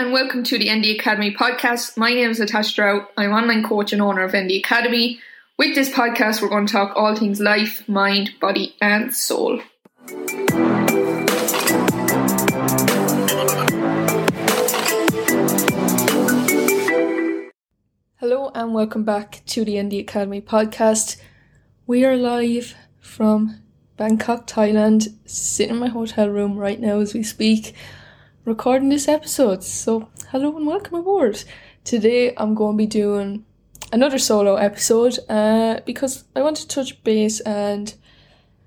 and welcome to the ND Academy podcast. My name is Natasha Drow. I'm online coach and owner of ND Academy. With this podcast, we're going to talk all things life, mind, body, and soul. Hello, and welcome back to the ND Academy podcast. We are live from Bangkok, Thailand, sitting in my hotel room right now as we speak recording this episode. So, hello and welcome aboard. Today, I'm going to be doing another solo episode uh, because I want to touch base and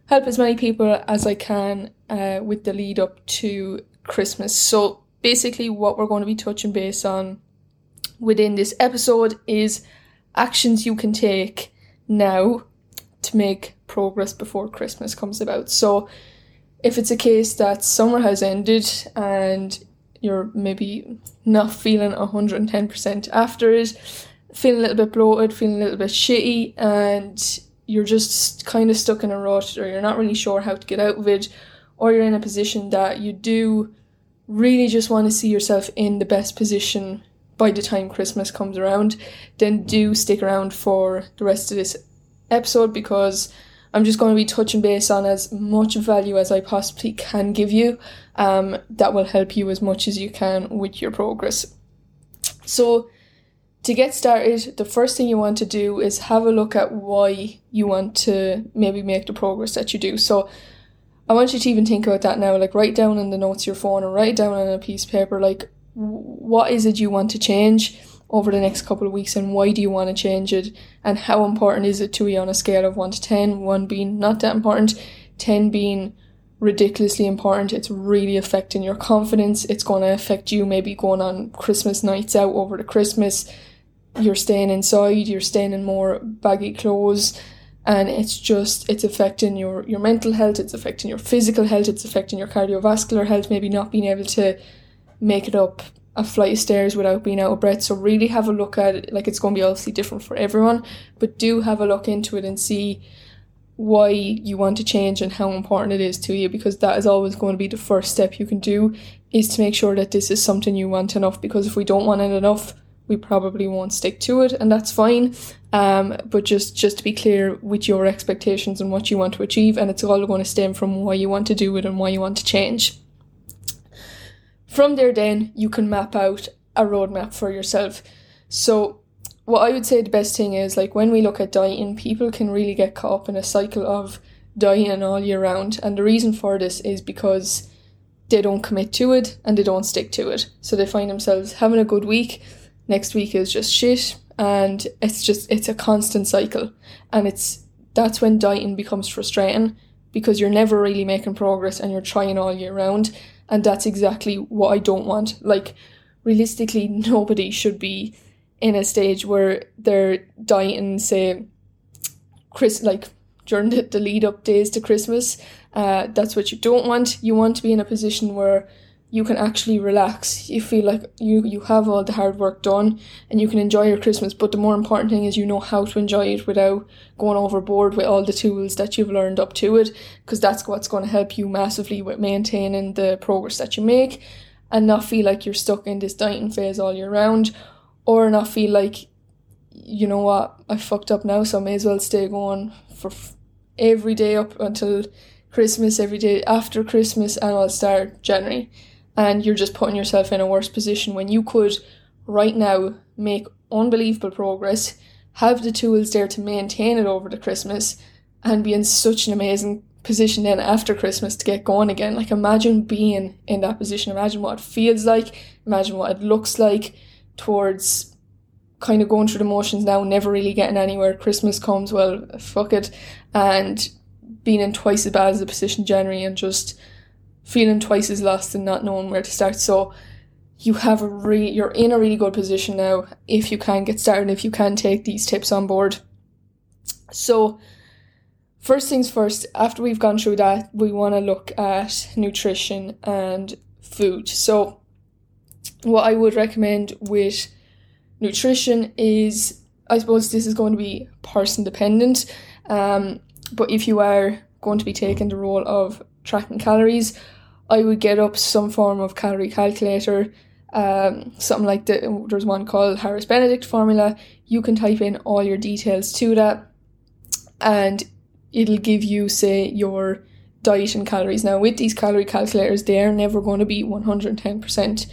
help as many people as I can uh, with the lead up to Christmas. So, basically, what we're going to be touching base on within this episode is actions you can take now to make progress before Christmas comes about. So, if it's a case that summer has ended and you're maybe not feeling 110% after it, feeling a little bit bloated, feeling a little bit shitty, and you're just kind of stuck in a rut or you're not really sure how to get out of it, or you're in a position that you do really just want to see yourself in the best position by the time Christmas comes around, then do stick around for the rest of this episode because I'm just going to be touching base on as much value as I possibly can give you um, that will help you as much as you can with your progress. So, to get started, the first thing you want to do is have a look at why you want to maybe make the progress that you do. So, I want you to even think about that now. Like, write down in the notes of your phone or write down on a piece of paper, like, what is it you want to change? Over the next couple of weeks and why do you want to change it? And how important is it to you on a scale of 1 to 10 1 being not that important 10 being ridiculously important. It's really affecting your confidence. It's going to affect you maybe going on christmas nights out over the christmas. You're staying inside you're staying in more baggy clothes and it's just it's affecting your your mental health it's affecting your physical health it's affecting your cardiovascular health maybe not being able to make it up a flight of stairs without being out of breath. So really have a look at it. Like it's going to be obviously different for everyone, but do have a look into it and see why you want to change and how important it is to you because that is always going to be the first step you can do is to make sure that this is something you want enough because if we don't want it enough we probably won't stick to it and that's fine um, but just just to be clear with your expectations and what you want to achieve and it's all going to stem from why you want to do it and why you want to change from there, then you can map out a roadmap for yourself. So, what I would say the best thing is like when we look at dieting, people can really get caught up in a cycle of dieting all year round. And the reason for this is because they don't commit to it and they don't stick to it. So they find themselves having a good week, next week is just shit, and it's just it's a constant cycle. And it's that's when dieting becomes frustrating because you're never really making progress and you're trying all year round and that's exactly what I don't want. Like, realistically, nobody should be in a stage where they're dieting, say, Chris, like during the, the lead up days to Christmas. Uh, that's what you don't want. You want to be in a position where you can actually relax. You feel like you, you have all the hard work done and you can enjoy your Christmas. But the more important thing is you know how to enjoy it without going overboard with all the tools that you've learned up to it, because that's what's going to help you massively with maintaining the progress that you make and not feel like you're stuck in this dieting phase all year round or not feel like, you know what, I fucked up now, so I may as well stay going for every day up until Christmas, every day after Christmas, and I'll start January and you're just putting yourself in a worse position when you could right now make unbelievable progress, have the tools there to maintain it over the Christmas, and be in such an amazing position then after Christmas to get going again. Like imagine being in that position. Imagine what it feels like. Imagine what it looks like towards kind of going through the motions now, never really getting anywhere. Christmas comes, well, fuck it. And being in twice as bad as the position January and just feeling twice as lost and not knowing where to start. So you have a re- you're in a really good position now if you can get started, if you can take these tips on board. So first things first, after we've gone through that, we want to look at nutrition and food. So what I would recommend with nutrition is I suppose this is going to be person dependent. Um, but if you are going to be taking the role of tracking calories, I would get up some form of calorie calculator um, something like the there's one called Harris Benedict formula. You can type in all your details to that, and it'll give you say your diet and calories. Now with these calorie calculators, they are never going to be one hundred and ten percent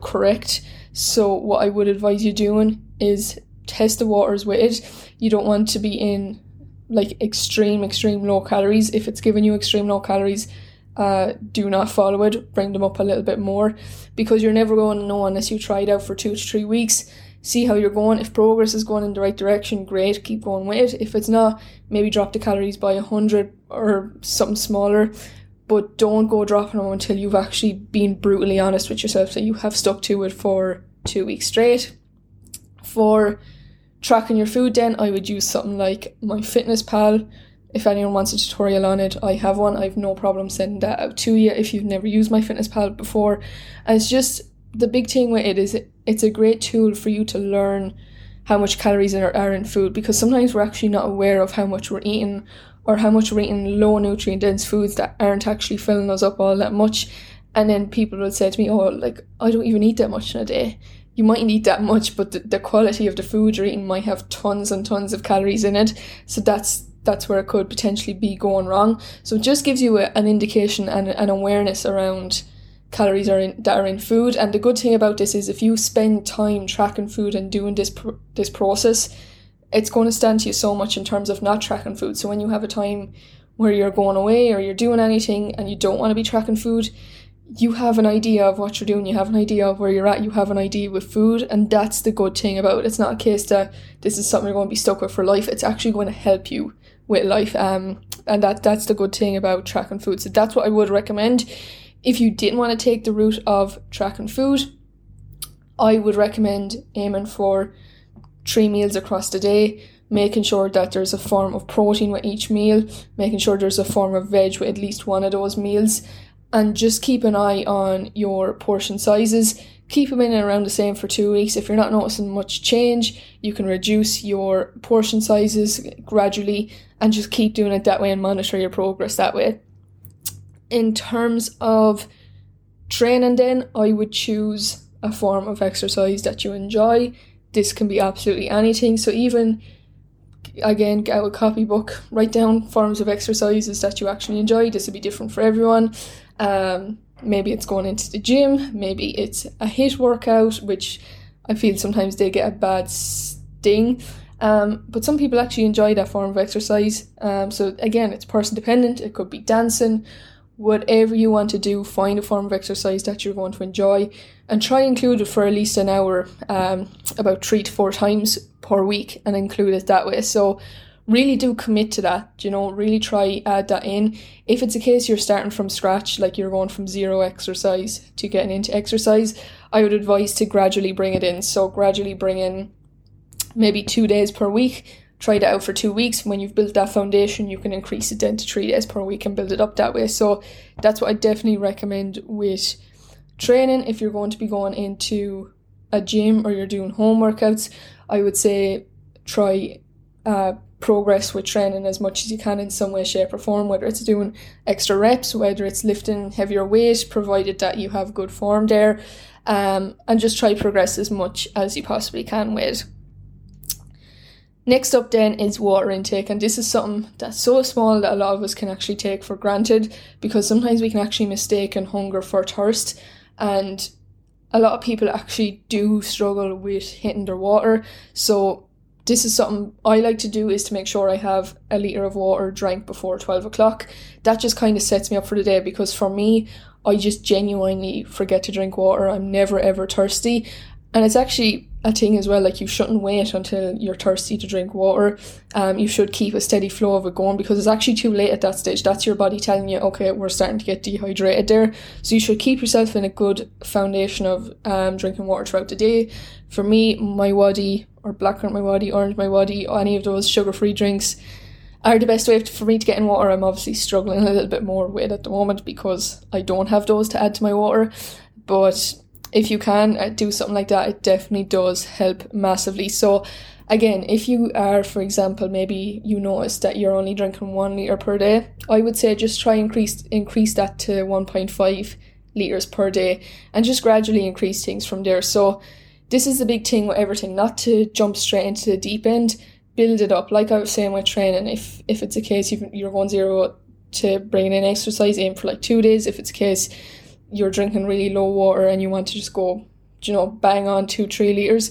correct. So what I would advise you doing is test the waters with it. You don't want to be in like extreme, extreme low calories. If it's giving you extreme low calories, uh, do not follow it. Bring them up a little bit more because you're never going to know unless you try it out for two to three weeks. See how you're going. If progress is going in the right direction, great, keep going with it. If it's not, maybe drop the calories by a hundred or something smaller. But don't go dropping them until you've actually been brutally honest with yourself that you have stuck to it for two weeks straight. For tracking your food then I would use something like MyFitnessPal If anyone wants a tutorial on it, I have one. I have no problem sending that out to you if you've never used MyFitnessPal before. And it's just the big thing with it is it, it's a great tool for you to learn how much calories are, are in food because sometimes we're actually not aware of how much we're eating or how much we're eating low nutrient dense foods that aren't actually filling us up all that much. And then people will say to me, Oh, like, I don't even eat that much in a day you mightn't eat that much, but the, the quality of the food you're eating might have tons and tons of calories in it. So that's that's where it could potentially be going wrong. So it just gives you a, an indication and an awareness around calories are in, that are in food. And the good thing about this is if you spend time tracking food and doing this pr- this process, it's going to stand to you so much in terms of not tracking food. So when you have a time where you're going away or you're doing anything and you don't want to be tracking food, you have an idea of what you're doing, you have an idea of where you're at, you have an idea with food, and that's the good thing about it. It's not a case that this is something you're going to be stuck with for life. It's actually going to help you with life. Um, and that that's the good thing about tracking food. So that's what I would recommend. If you didn't want to take the route of tracking food, I would recommend aiming for three meals across the day, making sure that there's a form of protein with each meal, making sure there's a form of veg with at least one of those meals, and just keep an eye on your portion sizes. Keep them in and around the same for two weeks. If you're not noticing much change, you can reduce your portion sizes gradually and just keep doing it that way and monitor your progress that way. In terms of training, then I would choose a form of exercise that you enjoy. This can be absolutely anything. So, even again, get out a copybook, write down forms of exercises that you actually enjoy. This will be different for everyone. Um, maybe it's going into the gym, maybe it's a HIIT workout, which I feel sometimes they get a bad sting. Um, but some people actually enjoy that form of exercise. Um, so again, it's person dependent. It could be dancing, whatever you want to do. Find a form of exercise that you're going to enjoy, and try include it for at least an hour, um, about three to four times per week, and include it that way. So really do commit to that you know really try add that in. If it's a case you're starting from scratch like you're going from zero exercise to getting into exercise i would advise to gradually bring it in. So gradually bring in maybe two days per week try it out for two weeks. When you've built that foundation you can increase it then to three days per week and build it up that way. So that's what i definitely recommend with training. If you're going to be going into a gym or you're doing home workouts i would say try uh, progress with training as much as you can in some way, shape, or form, whether it's doing extra reps, whether it's lifting heavier weight, provided that you have good form there, um, and just try progress as much as you possibly can with. Next up, then, is water intake, and this is something that's so small that a lot of us can actually take for granted because sometimes we can actually mistake and hunger for thirst, and a lot of people actually do struggle with hitting their water. So, this is something I like to do is to make sure I have a litre of water drank before 12 o'clock. That just kind of sets me up for the day because for me, I just genuinely forget to drink water. I'm never ever thirsty. And it's actually a thing as well, like you shouldn't wait until you're thirsty to drink water. Um, you should keep a steady flow of it going because it's actually too late at that stage. That's your body telling you, okay, we're starting to get dehydrated there. So you should keep yourself in a good foundation of um, drinking water throughout the day. For me, MiWadi or blackcurrant MiWadi, orange MiWadi, any of those sugar-free drinks are the best way for me to get in water. I'm obviously struggling a little bit more with at the moment because I don't have those to add to my water, but if you can uh, do something like that, it definitely does help massively. So, again, if you are, for example, maybe you notice that you're only drinking one liter per day, I would say just try increase increase that to one point five liters per day and just gradually increase things from there. So this is the big thing with everything, not to jump straight into the deep end, build it up. Like I was saying with training, if if it's a case you you're going zero to bring in exercise, aim for like two days. If it's a case you're drinking really low water and you want to just go, you know, bang on two, three liters,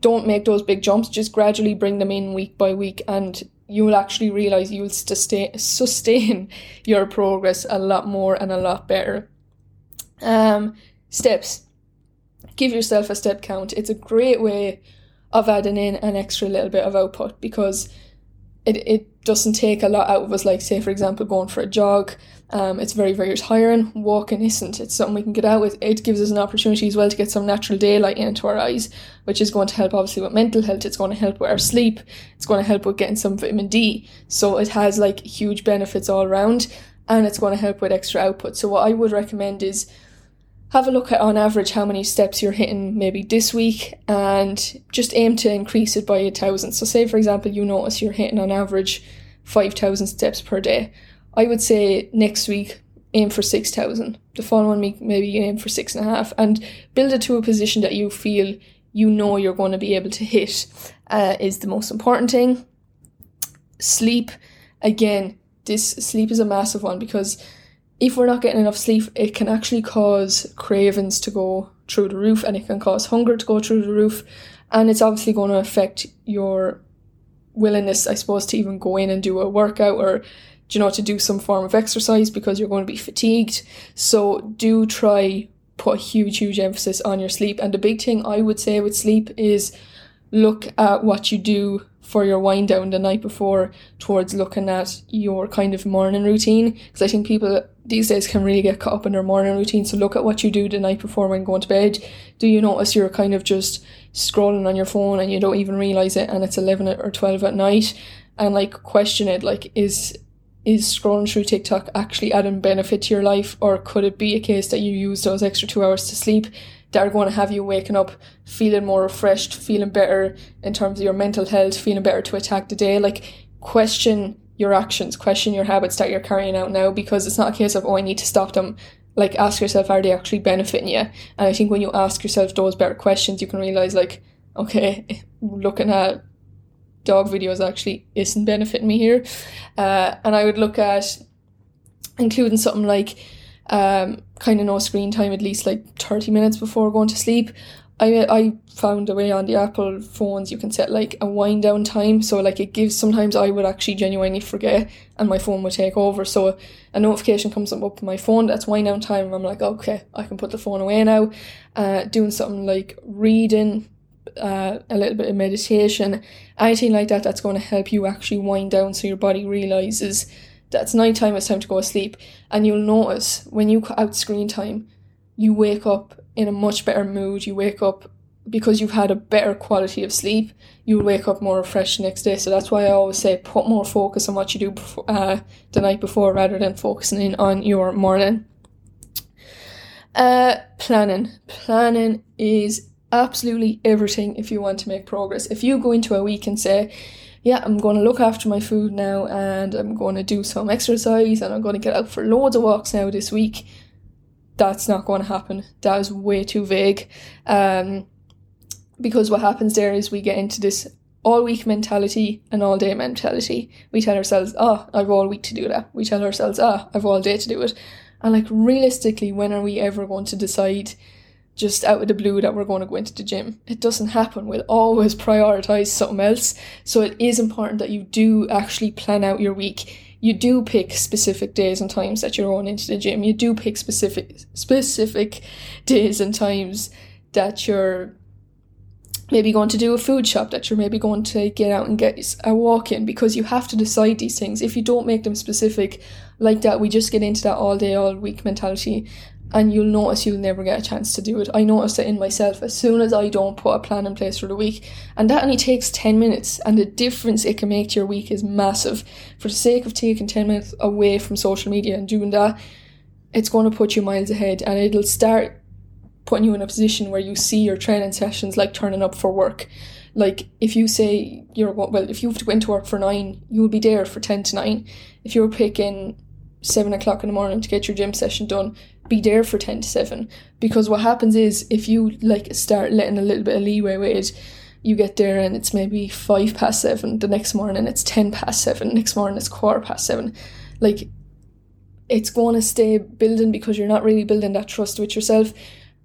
don't make those big jumps. Just gradually bring them in week by week, and you will actually realize you will sustain sustain your progress a lot more and a lot better. Um, steps. Give yourself a step count. It's a great way of adding in an extra little bit of output because it, it doesn't take a lot out of us. Like, say, for example, going for a jog, um, it's very, very tiring. Walking isn't. It's something we can get out with. It gives us an opportunity as well to get some natural daylight into our eyes, which is going to help obviously with mental health. It's going to help with our sleep. It's going to help with getting some vitamin D. So it has like huge benefits all around and it's going to help with extra output. So what I would recommend is have a look at on average how many steps you're hitting maybe this week and just aim to increase it by a thousand. So say for example you notice you're hitting on average five thousand steps per day. I would say next week aim for six thousand. The following week maybe aim for six and a half and build it to a position that you feel you know you're going to be able to hit uh, is the most important thing. Sleep again, this sleep is a massive one because if we're not getting enough sleep, it can actually cause cravings to go through the roof and it can cause hunger to go through the roof. And it's obviously going to affect your willingness, I suppose, to even go in and do a workout or, you know, to do some form of exercise because you're going to be fatigued. So do try put a huge, huge emphasis on your sleep. And the big thing I would say with sleep is look at what you do for your wind down the night before towards looking at your kind of morning routine because I think people these days can really get caught up in their morning routine so look at what you do the night before when going to bed do you notice you're kind of just scrolling on your phone and you don't even realize it and it's 11 or 12 at night and like question it like is is scrolling through TikTok actually adding benefit to your life or could it be a case that you use those extra 2 hours to sleep that are going to have you waking up feeling more refreshed, feeling better in terms of your mental health, feeling better to attack the day. Like, question your actions, question your habits that you're carrying out now because it's not a case of, oh, I need to stop them. Like, ask yourself, are they actually benefiting you? And I think when you ask yourself those better questions, you can realize, like, okay, looking at dog videos actually isn't benefiting me here. Uh, and I would look at including something like um, kind of no screen time at least like 30 minutes before going to sleep. I I found a way on the Apple phones you can set like a wind down time. So like it gives sometimes I would actually genuinely forget and my phone would take over. So a notification comes up on my phone that's wind down time. And I'm like okay I can put the phone away now. Uh, doing something like reading uh, a little bit of meditation anything like that that's going to help you actually wind down so your body realizes that's night time, it's time to go to sleep. And you'll notice when you cut out screen time, you wake up in a much better mood. You wake up because you've had a better quality of sleep, you'll wake up more refreshed next day. So that's why I always say put more focus on what you do before, uh, the night before rather than focusing in on your morning. Uh, planning. Planning is absolutely everything if you want to make progress. If you go into a week and say, yeah, I'm going to look after my food now and I'm going to do some exercise and I'm going to get out for loads of walks now this week. That's not going to happen. That is way too vague. Um, because what happens there is we get into this all week mentality and all day mentality. We tell ourselves, oh, I've all week to do that. We tell ourselves, ah, oh, I've all day to do it. And like realistically, when are we ever going to decide just out of the blue that we're going to go into the gym. It doesn't happen. We'll always prioritize something else. So it is important that you do actually plan out your week. You do pick specific days and times that you're going into the gym. You do pick specific specific days and times that you're maybe going to do a food shop that you're maybe going to get out and get a walk in because you have to decide these things. If you don't make them specific like that, we just get into that all day, all week mentality and you'll notice you'll never get a chance to do it. I noticed it in myself as soon as I don't put a plan in place for the week, and that only takes 10 minutes, and the difference it can make to your week is massive. For the sake of taking 10 minutes away from social media and doing that, it's going to put you miles ahead, and it'll start putting you in a position where you see your training sessions like turning up for work. Like if you say you're well, if you have to go into work for nine, you'll be there for ten to nine. If you're picking seven o'clock in the morning to get your gym session done, be there for 10 to 7 because what happens is if you like start letting a little bit of leeway with it you get there and it's maybe 5 past 7 the next morning it's 10 past 7 next morning it's quarter past 7 like it's going to stay building because you're not really building that trust with yourself.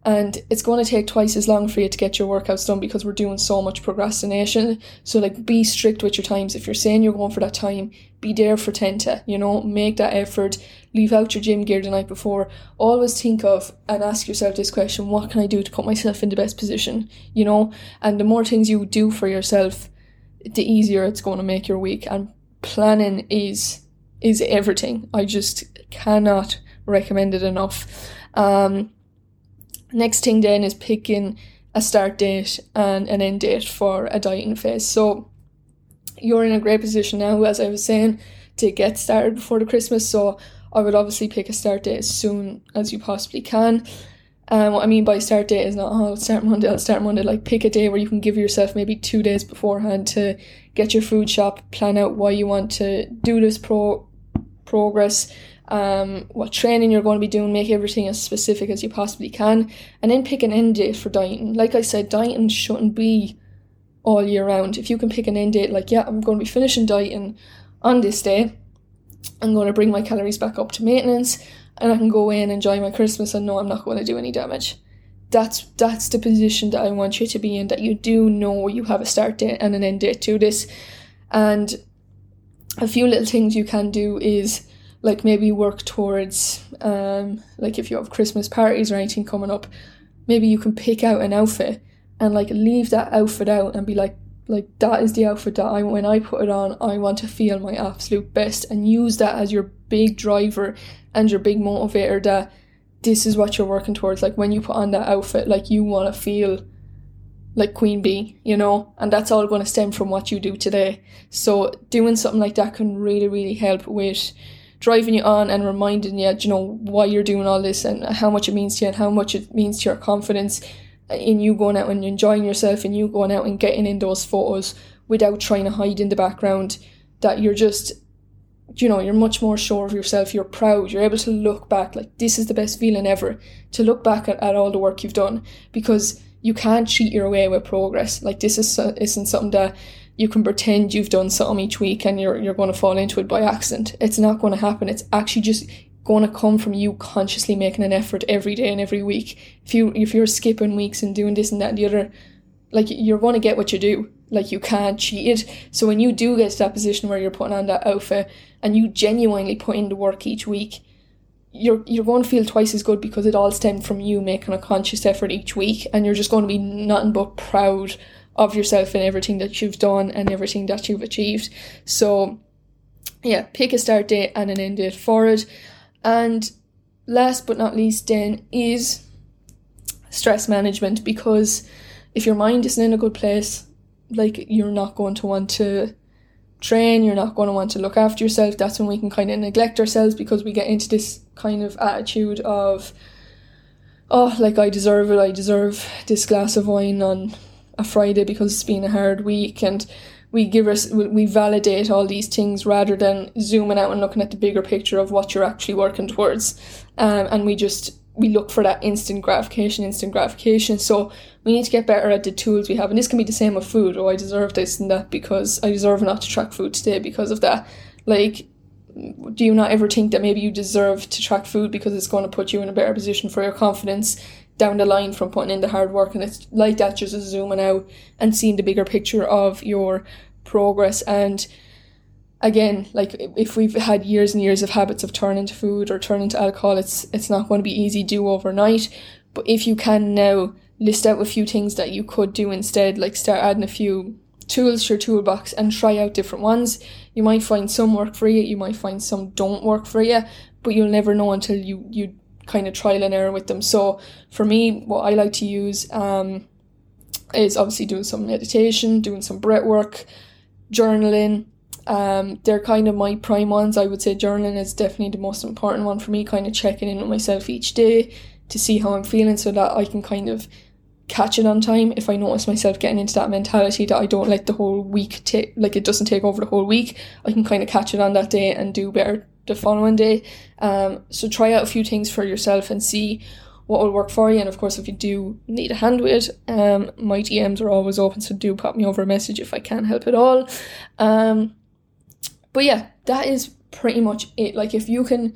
And it's going to take twice as long for you to get your workouts done because we're doing so much procrastination. So like be strict with your times. If you're saying you're going for that time be there for 10 to you know make that effort leave out your gym gear the night before. Always think of and ask yourself this question what can i do to put myself in the best position you know? And the more things you do for yourself the easier it's going to make your week. And planning is is everything. I just cannot recommend it enough. Um Next thing then is picking a start date and an end date for a dieting phase. So you're in a great position now, as I was saying, to get started before the Christmas. So I would obviously pick a start date as soon as you possibly can. Um, what I mean by start date is not, oh, start Monday, I'll start Monday. Like, pick a day where you can give yourself maybe two days beforehand to get your food shop, plan out why you want to do this pro progress, um, what training you're going to be doing, make everything as specific as you possibly can, and then pick an end date for dieting. Like I said, dieting shouldn't be all year round. If you can pick an end date, like, yeah, I'm going to be finishing dieting on this day, I'm going to bring my calories back up to maintenance, and I can go in and enjoy my Christmas and know I'm not going to do any damage. That's that's the position that I want you to be in. That you do know you have a start date and an end date to this, and a few little things you can do is like maybe work towards um like if you have Christmas parties or anything coming up, maybe you can pick out an outfit and like leave that outfit out and be like like that is the outfit that I when I put it on I want to feel my absolute best and use that as your big driver and your big motivator that this is what you're working towards. Like when you put on that outfit like you want to feel like queen bee you know? And that's all going to stem from what you do today. So doing something like that can really really help with driving you on and reminding you, you know, why you're doing all this and how much it means to you and how much it means to your confidence in you going out and enjoying yourself and you going out and getting in those photos without trying to hide in the background that you're just you know you're much more sure of yourself you're proud you're able to look back like this is the best feeling ever to look back at, at all the work you've done because you can't cheat your way with progress like this is isn't something that you can pretend you've done something each week and you're you're going to fall into it by accident. It's not going to happen. It's actually just going to come from you consciously making an effort every day and every week. If you if you're skipping weeks and doing this and that and the other, like you're going to get what you do. Like you can't cheat it. So when you do get to that position where you're putting on that outfit and you genuinely put in the work each week, you're you're going to feel twice as good because it all stemmed from you making a conscious effort each week and you're just going to be nothing but proud of yourself and everything that you've done and everything that you've achieved. So, yeah, pick a start date and an end date for it. And last but not least, then is stress management because if your mind isn't in a good place, like you're not going to want to train, you're not going to want to look after yourself. That's when we can kind of neglect ourselves because we get into this kind of attitude of, oh, like I deserve it, I deserve this glass of wine on a Friday because it's been a hard week and we give us we validate all these things rather than zooming out and looking at the bigger picture of what you're actually working towards. Um, and we just we look for that instant gratification instant gratification. So we need to get better at the tools we have. And this can be the same with food. Oh i deserve this and that because i deserve not to track food today because of that. Like do you not ever think that maybe you deserve to track food because it's going to put you in a better position for your confidence down the line from putting in the hard work and it's like that just zooming out and seeing the bigger picture of your progress. And again like if we've had years and years of habits of turning to food or turning to alcohol it's it's not going to be easy do overnight. But if you can now list out a few things that you could do instead like start adding a few tools to your toolbox and try out different ones you might find some work for you you might find some don't work for you but you'll never know until you you kind of trial and error with them. So for me, what I like to use um, is obviously doing some meditation, doing some breath work, journaling. Um, they're kind of my prime ones. I would say journaling is definitely the most important one for me, kind of checking in with myself each day to see how I'm feeling so that I can kind of catch it on time if I notice myself getting into that mentality that I don't let the whole week take like it doesn't take over the whole week I can kind of catch it on that day and do better the following day. Um, so try out a few things for yourself and see what will work for you. And of course, if you do need a hand with it, um, my DMs are always open, so do pop me over a message if I can help at all. Um, but yeah, that is pretty much it. Like if you can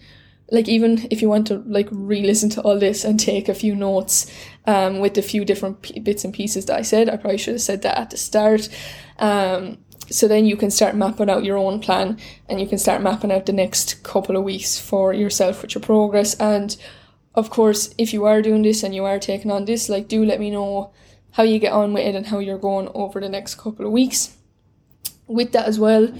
like even if you want to like re-listen to all this and take a few notes um, with the few different p- bits and pieces that I said, I probably should have said that at the start. Um, so then you can start mapping out your own plan and you can start mapping out the next couple of weeks for yourself with your progress. And of course, if you are doing this and you are taking on this, like do let me know how you get on with it and how you're going over the next couple of weeks. With that as well,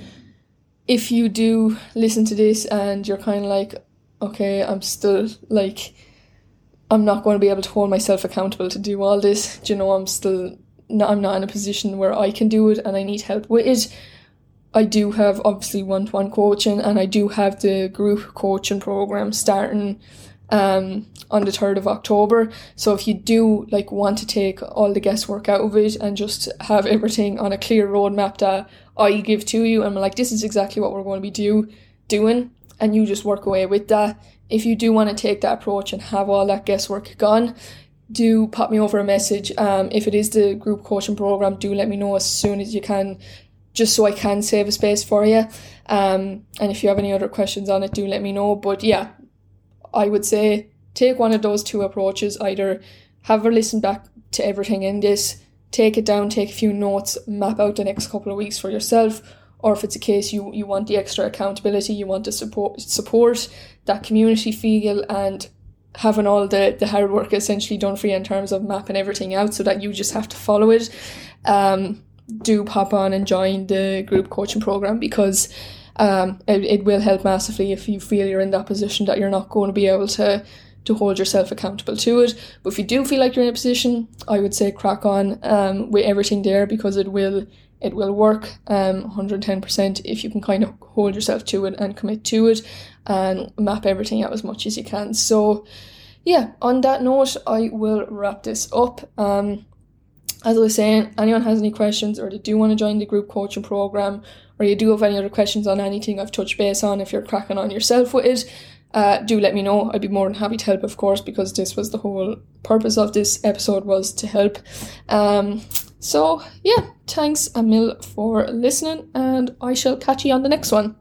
if you do listen to this and you're kind of like, okay, I'm still like, I'm not going to be able to hold myself accountable to do all this. Do you know, I'm still, not, I'm not in a position where I can do it and I need help with it. I do have obviously one to one coaching and I do have the group coaching program starting um, on the 3rd of October. So if you do like want to take all the guesswork out of it and just have everything on a clear roadmap that I give to you and I'm like, this is exactly what we're going to be do doing and you just work away with that. If you do want to take that approach and have all that guesswork gone, do pop me over a message. Um, if it is the group coaching program, do let me know as soon as you can, just so I can save a space for you. Um, and if you have any other questions on it, do let me know. But yeah, I would say take one of those two approaches. Either have a listen back to everything in this, take it down, take a few notes, map out the next couple of weeks for yourself, or if it's a case you, you want the extra accountability, you want to support support that community feel and having all the, the hard work essentially done for you in terms of mapping everything out so that you just have to follow it. Um, do pop on and join the group coaching program because um, it, it will help massively if you feel you're in that position that you're not going to be able to to hold yourself accountable to it. But if you do feel like you're in a position, I would say crack on um, with everything there because it will it will work um 110% if you can kind of hold yourself to it and commit to it and map everything out as much as you can. So yeah, on that note, I will wrap this up. Um, as I was saying, anyone has any questions or they do want to join the group coaching program or you do have any other questions on anything I've touched base on, if you're cracking on yourself with it, uh, do let me know. I'd be more than happy to help, of course, because this was the whole purpose of this episode was to help. Um, so yeah, thanks a mil for listening, and I shall catch you on the next one.